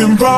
I'm talking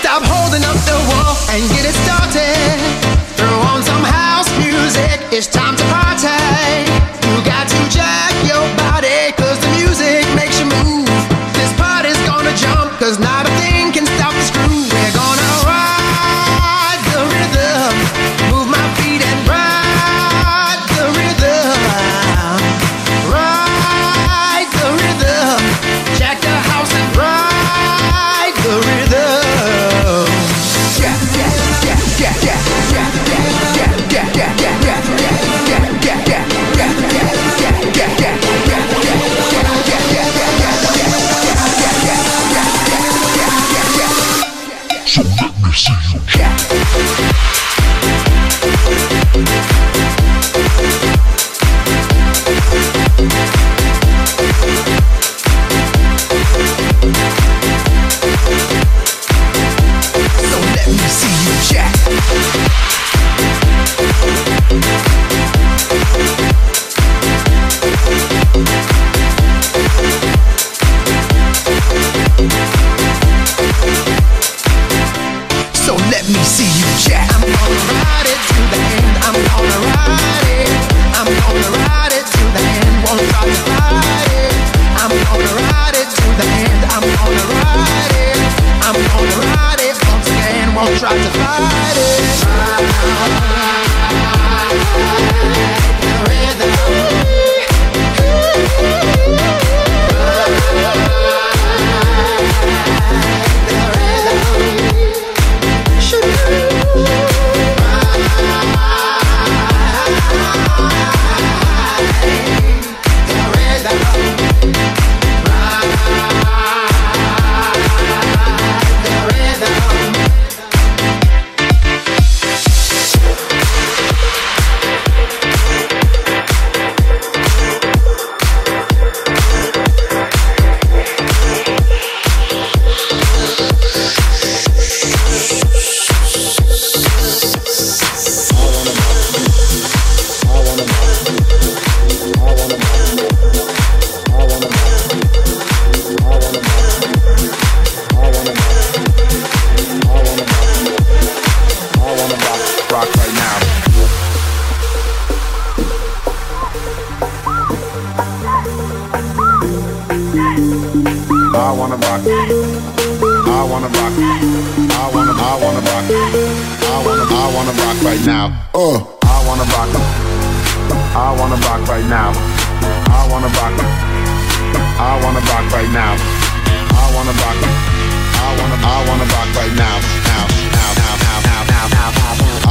stop holding up the wall and get it started. Throw on some house music, it's time to party. tried to fight it.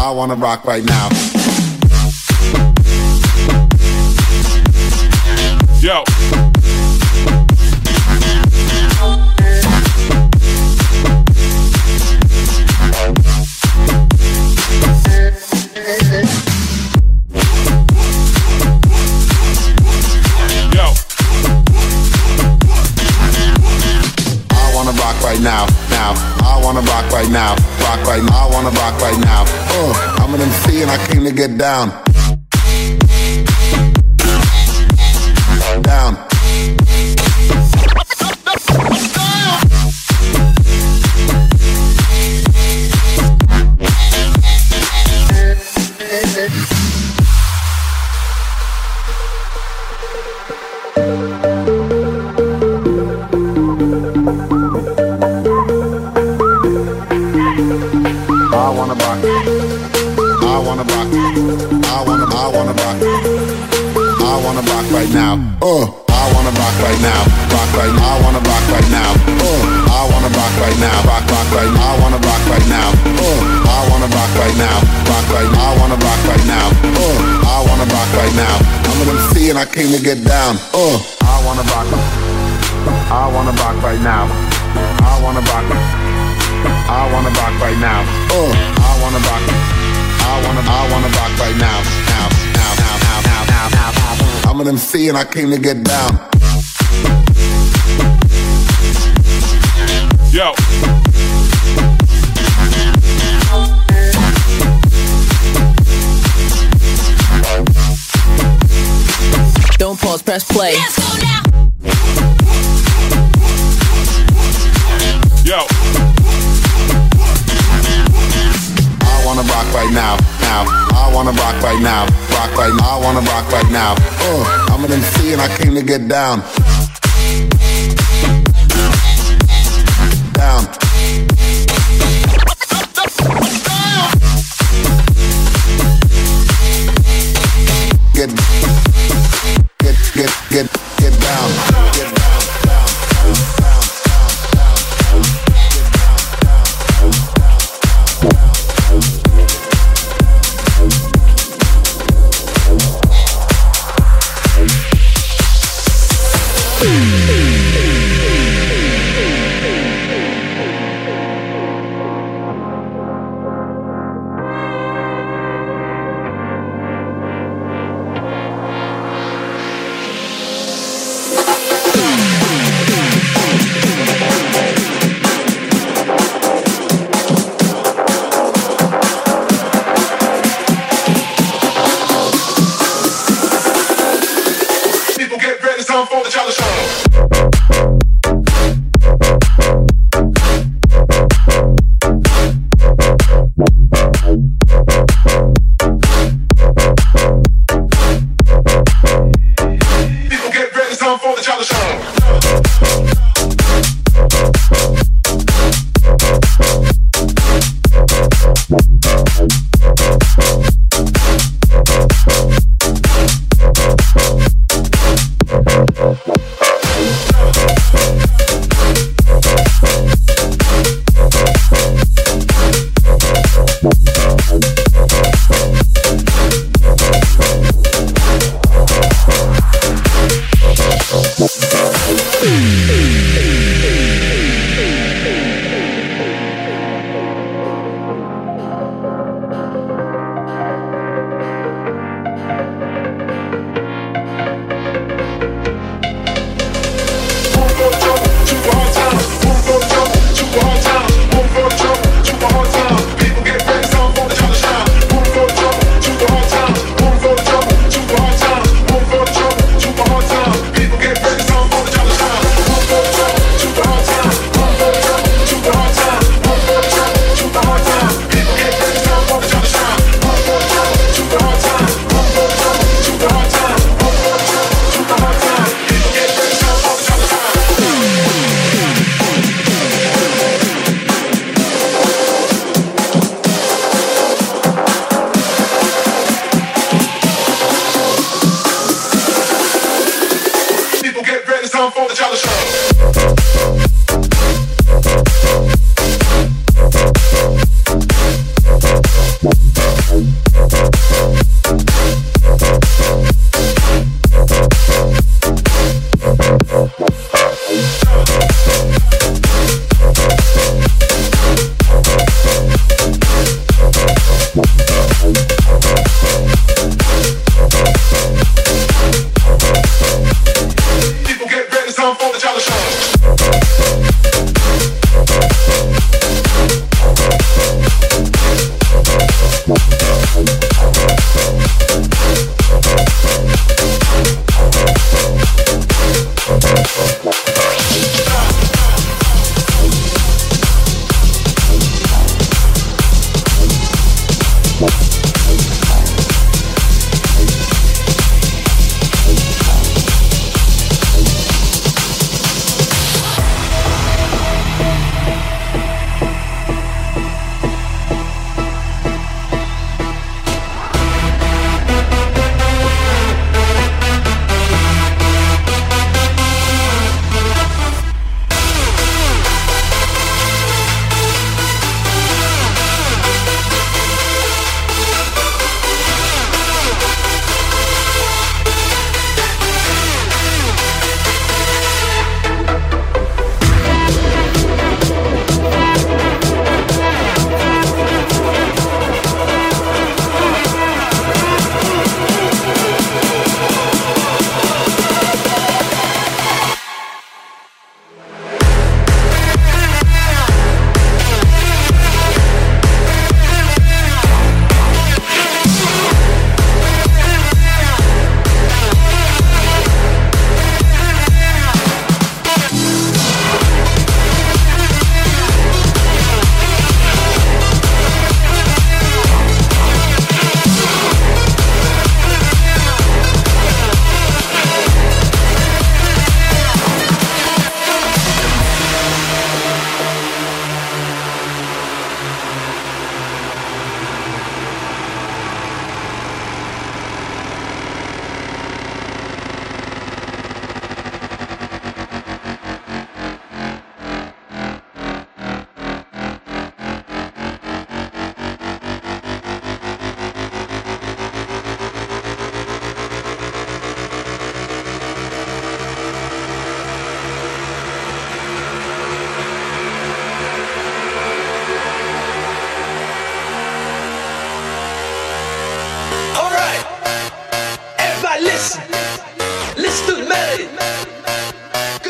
I wanna rock right now. Yo. wanna rock right now, rock right now, I wanna rock right now. Uh, I'm an MC and I came to get down. Uh, I wanna rock right now, rock right now. I wanna rock right now. Uh, I wanna rock right now, rock rock right now. I wanna rock right now. Uh, I wanna rock right now, rock right now. I wanna rock right now. Uh, I wanna rock right now. I'm an MC and I came to get down. Uh, I wanna rock. I wanna rock right now. I wanna rock. I wanna rock right now. Uh, I wanna rock. I wanna I wanna rock right now. MC and I came to get down. Yo. Don't pause, press play. Let's go now. Yo. I wanna rock right now now. I wanna rock right now. Rock right now. I wanna rock right now. Uh, I'm an MC and I came to get down. for the telephone.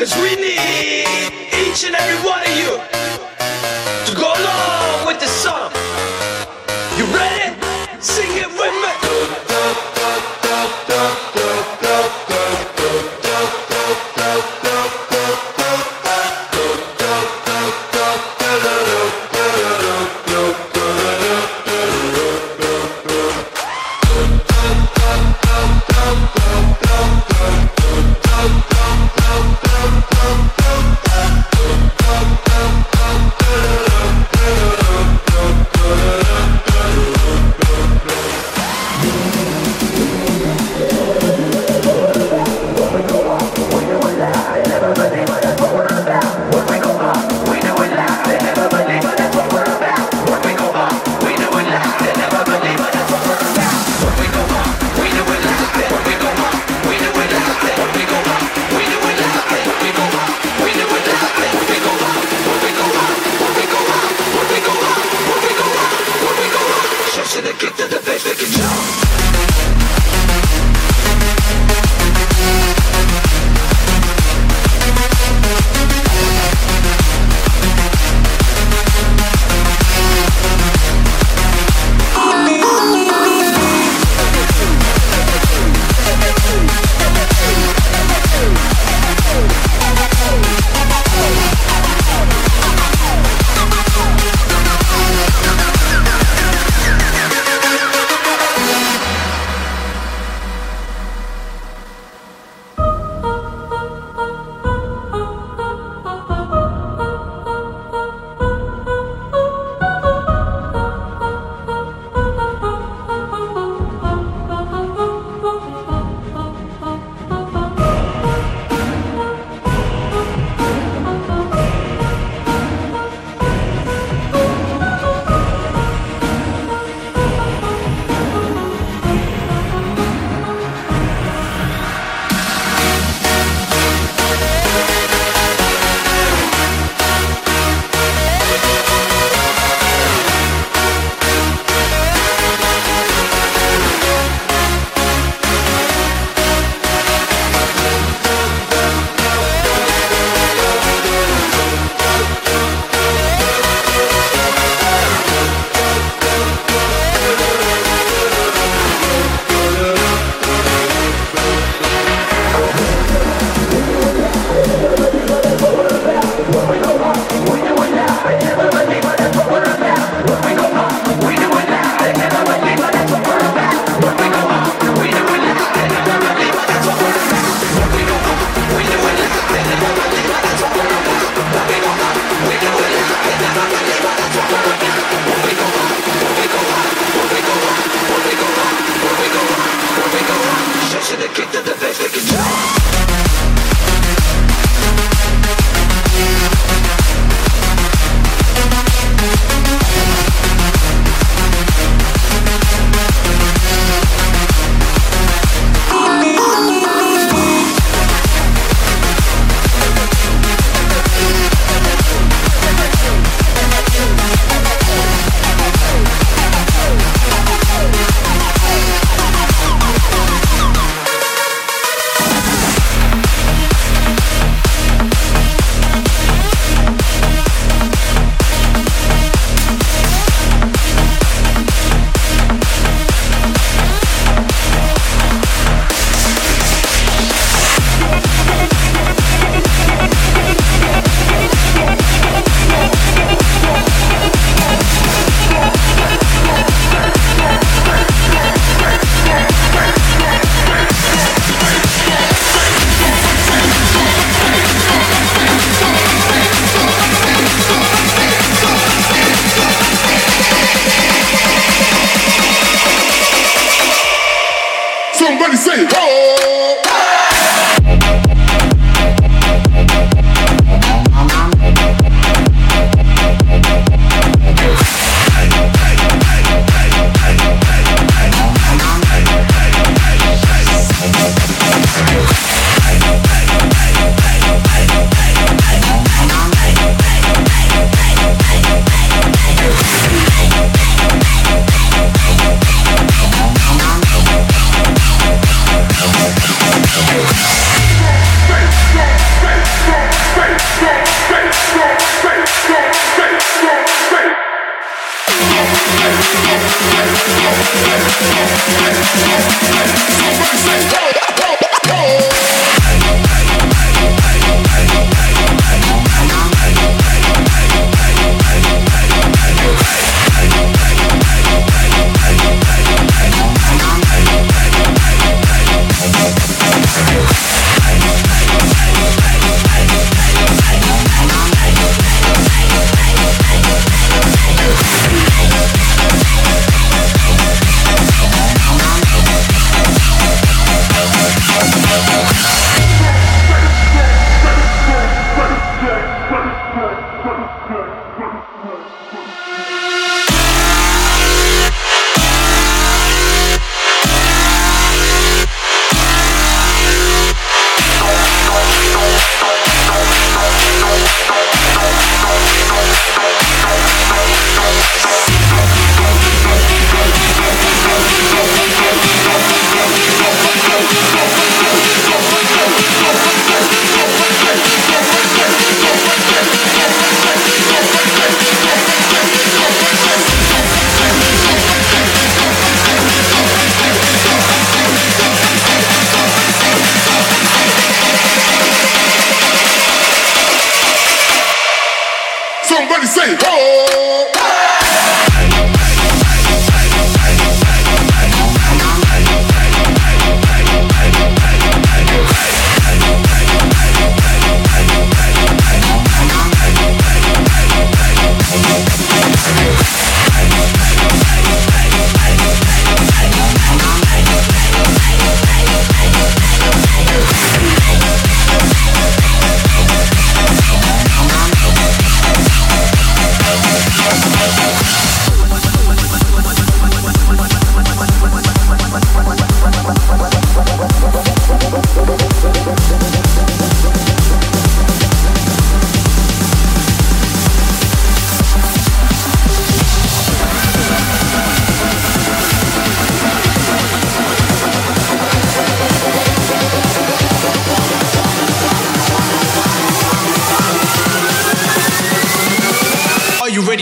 Cause we need each and every one of you to go along with the song. You ready? Sing it with me.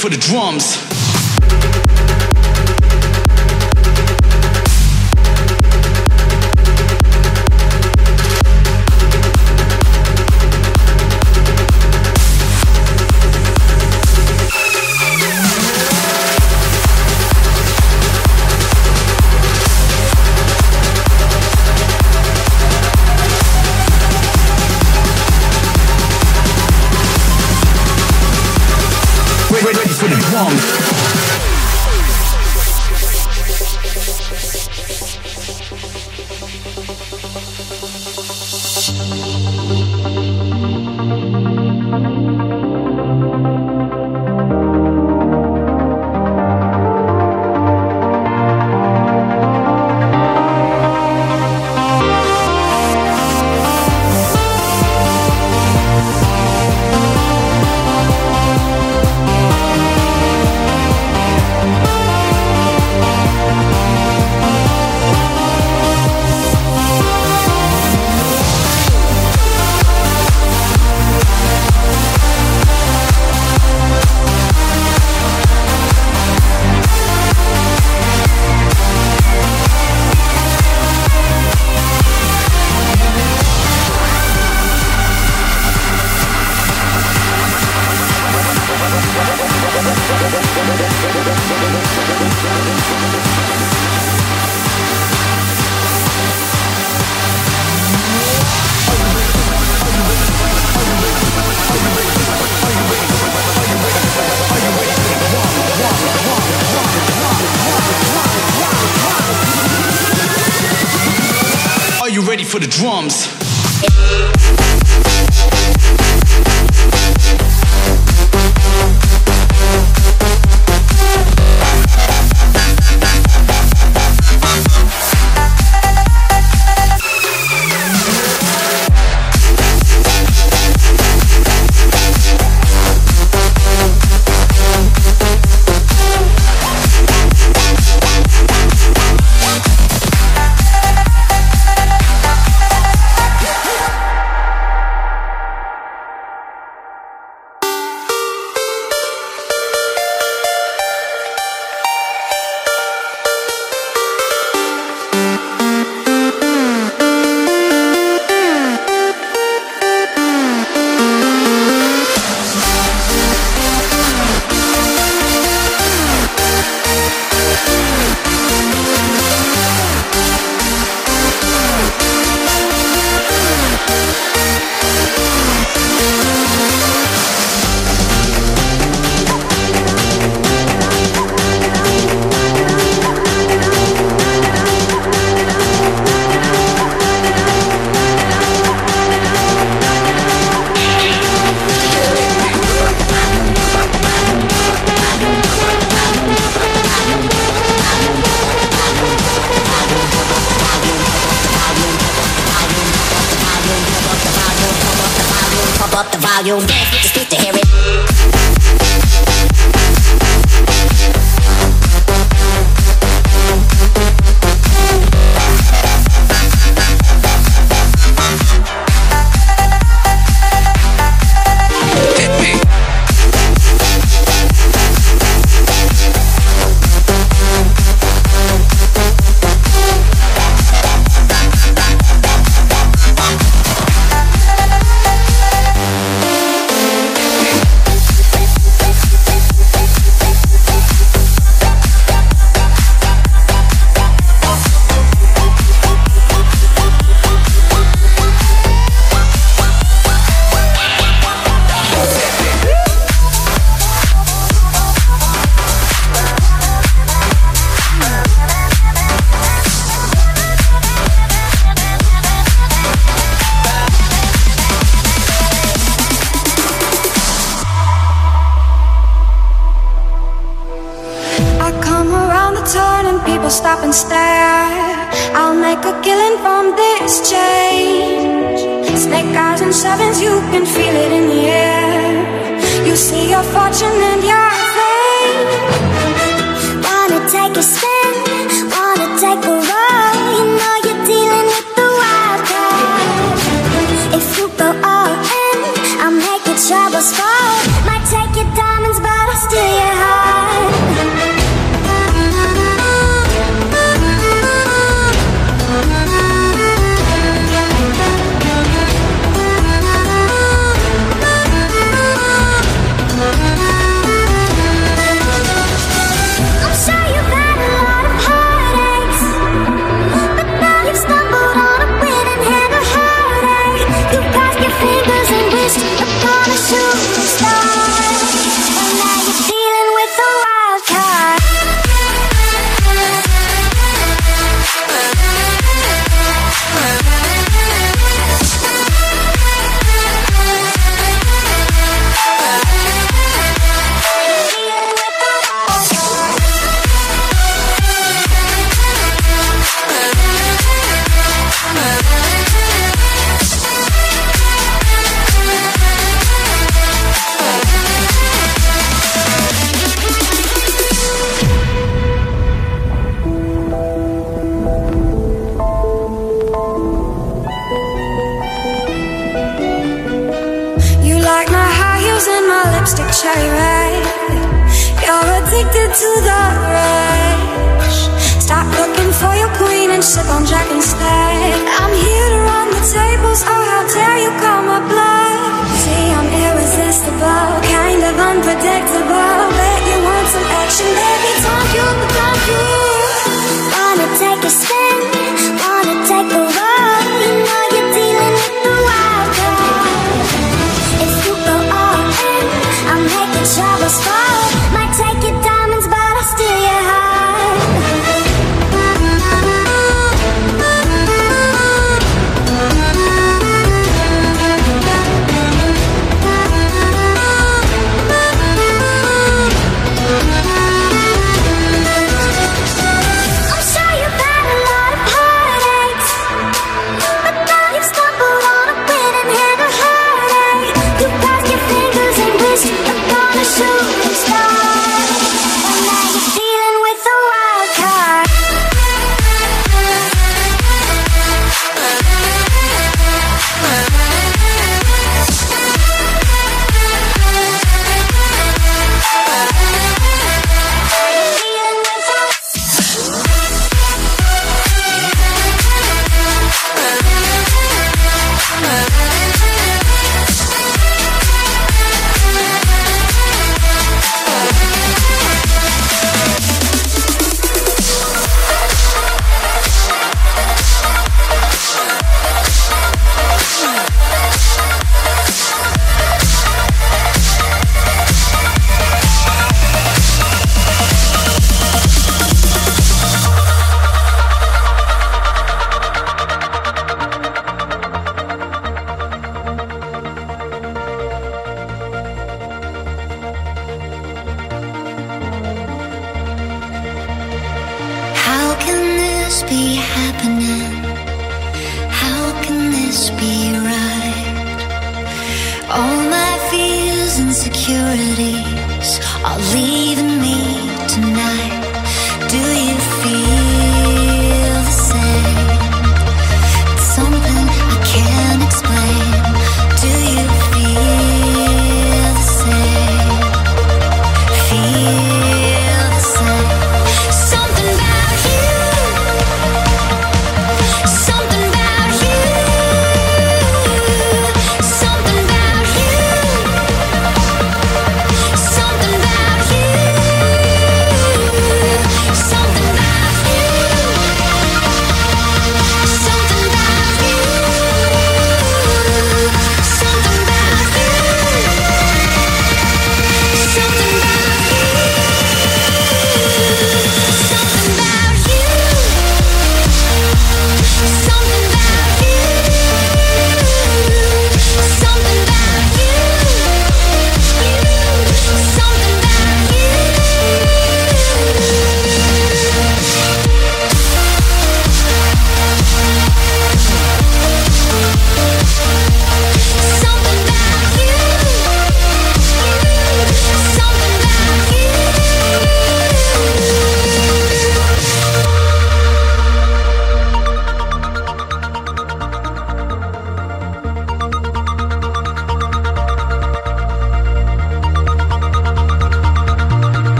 for the drums. song. ready for the drums. your back. there. I'll make a killing from this change. Snake eyes and sevens, you can feel it in the air. You see your fortune and your my lipstick cherry red. You're addicted to the rush. Stop looking for your queen and sip on Jack instead. I'm here to run the tables, oh how dare you call my bluff See I'm irresistible, kind of unpredictable. Bet you want some action, baby, don't you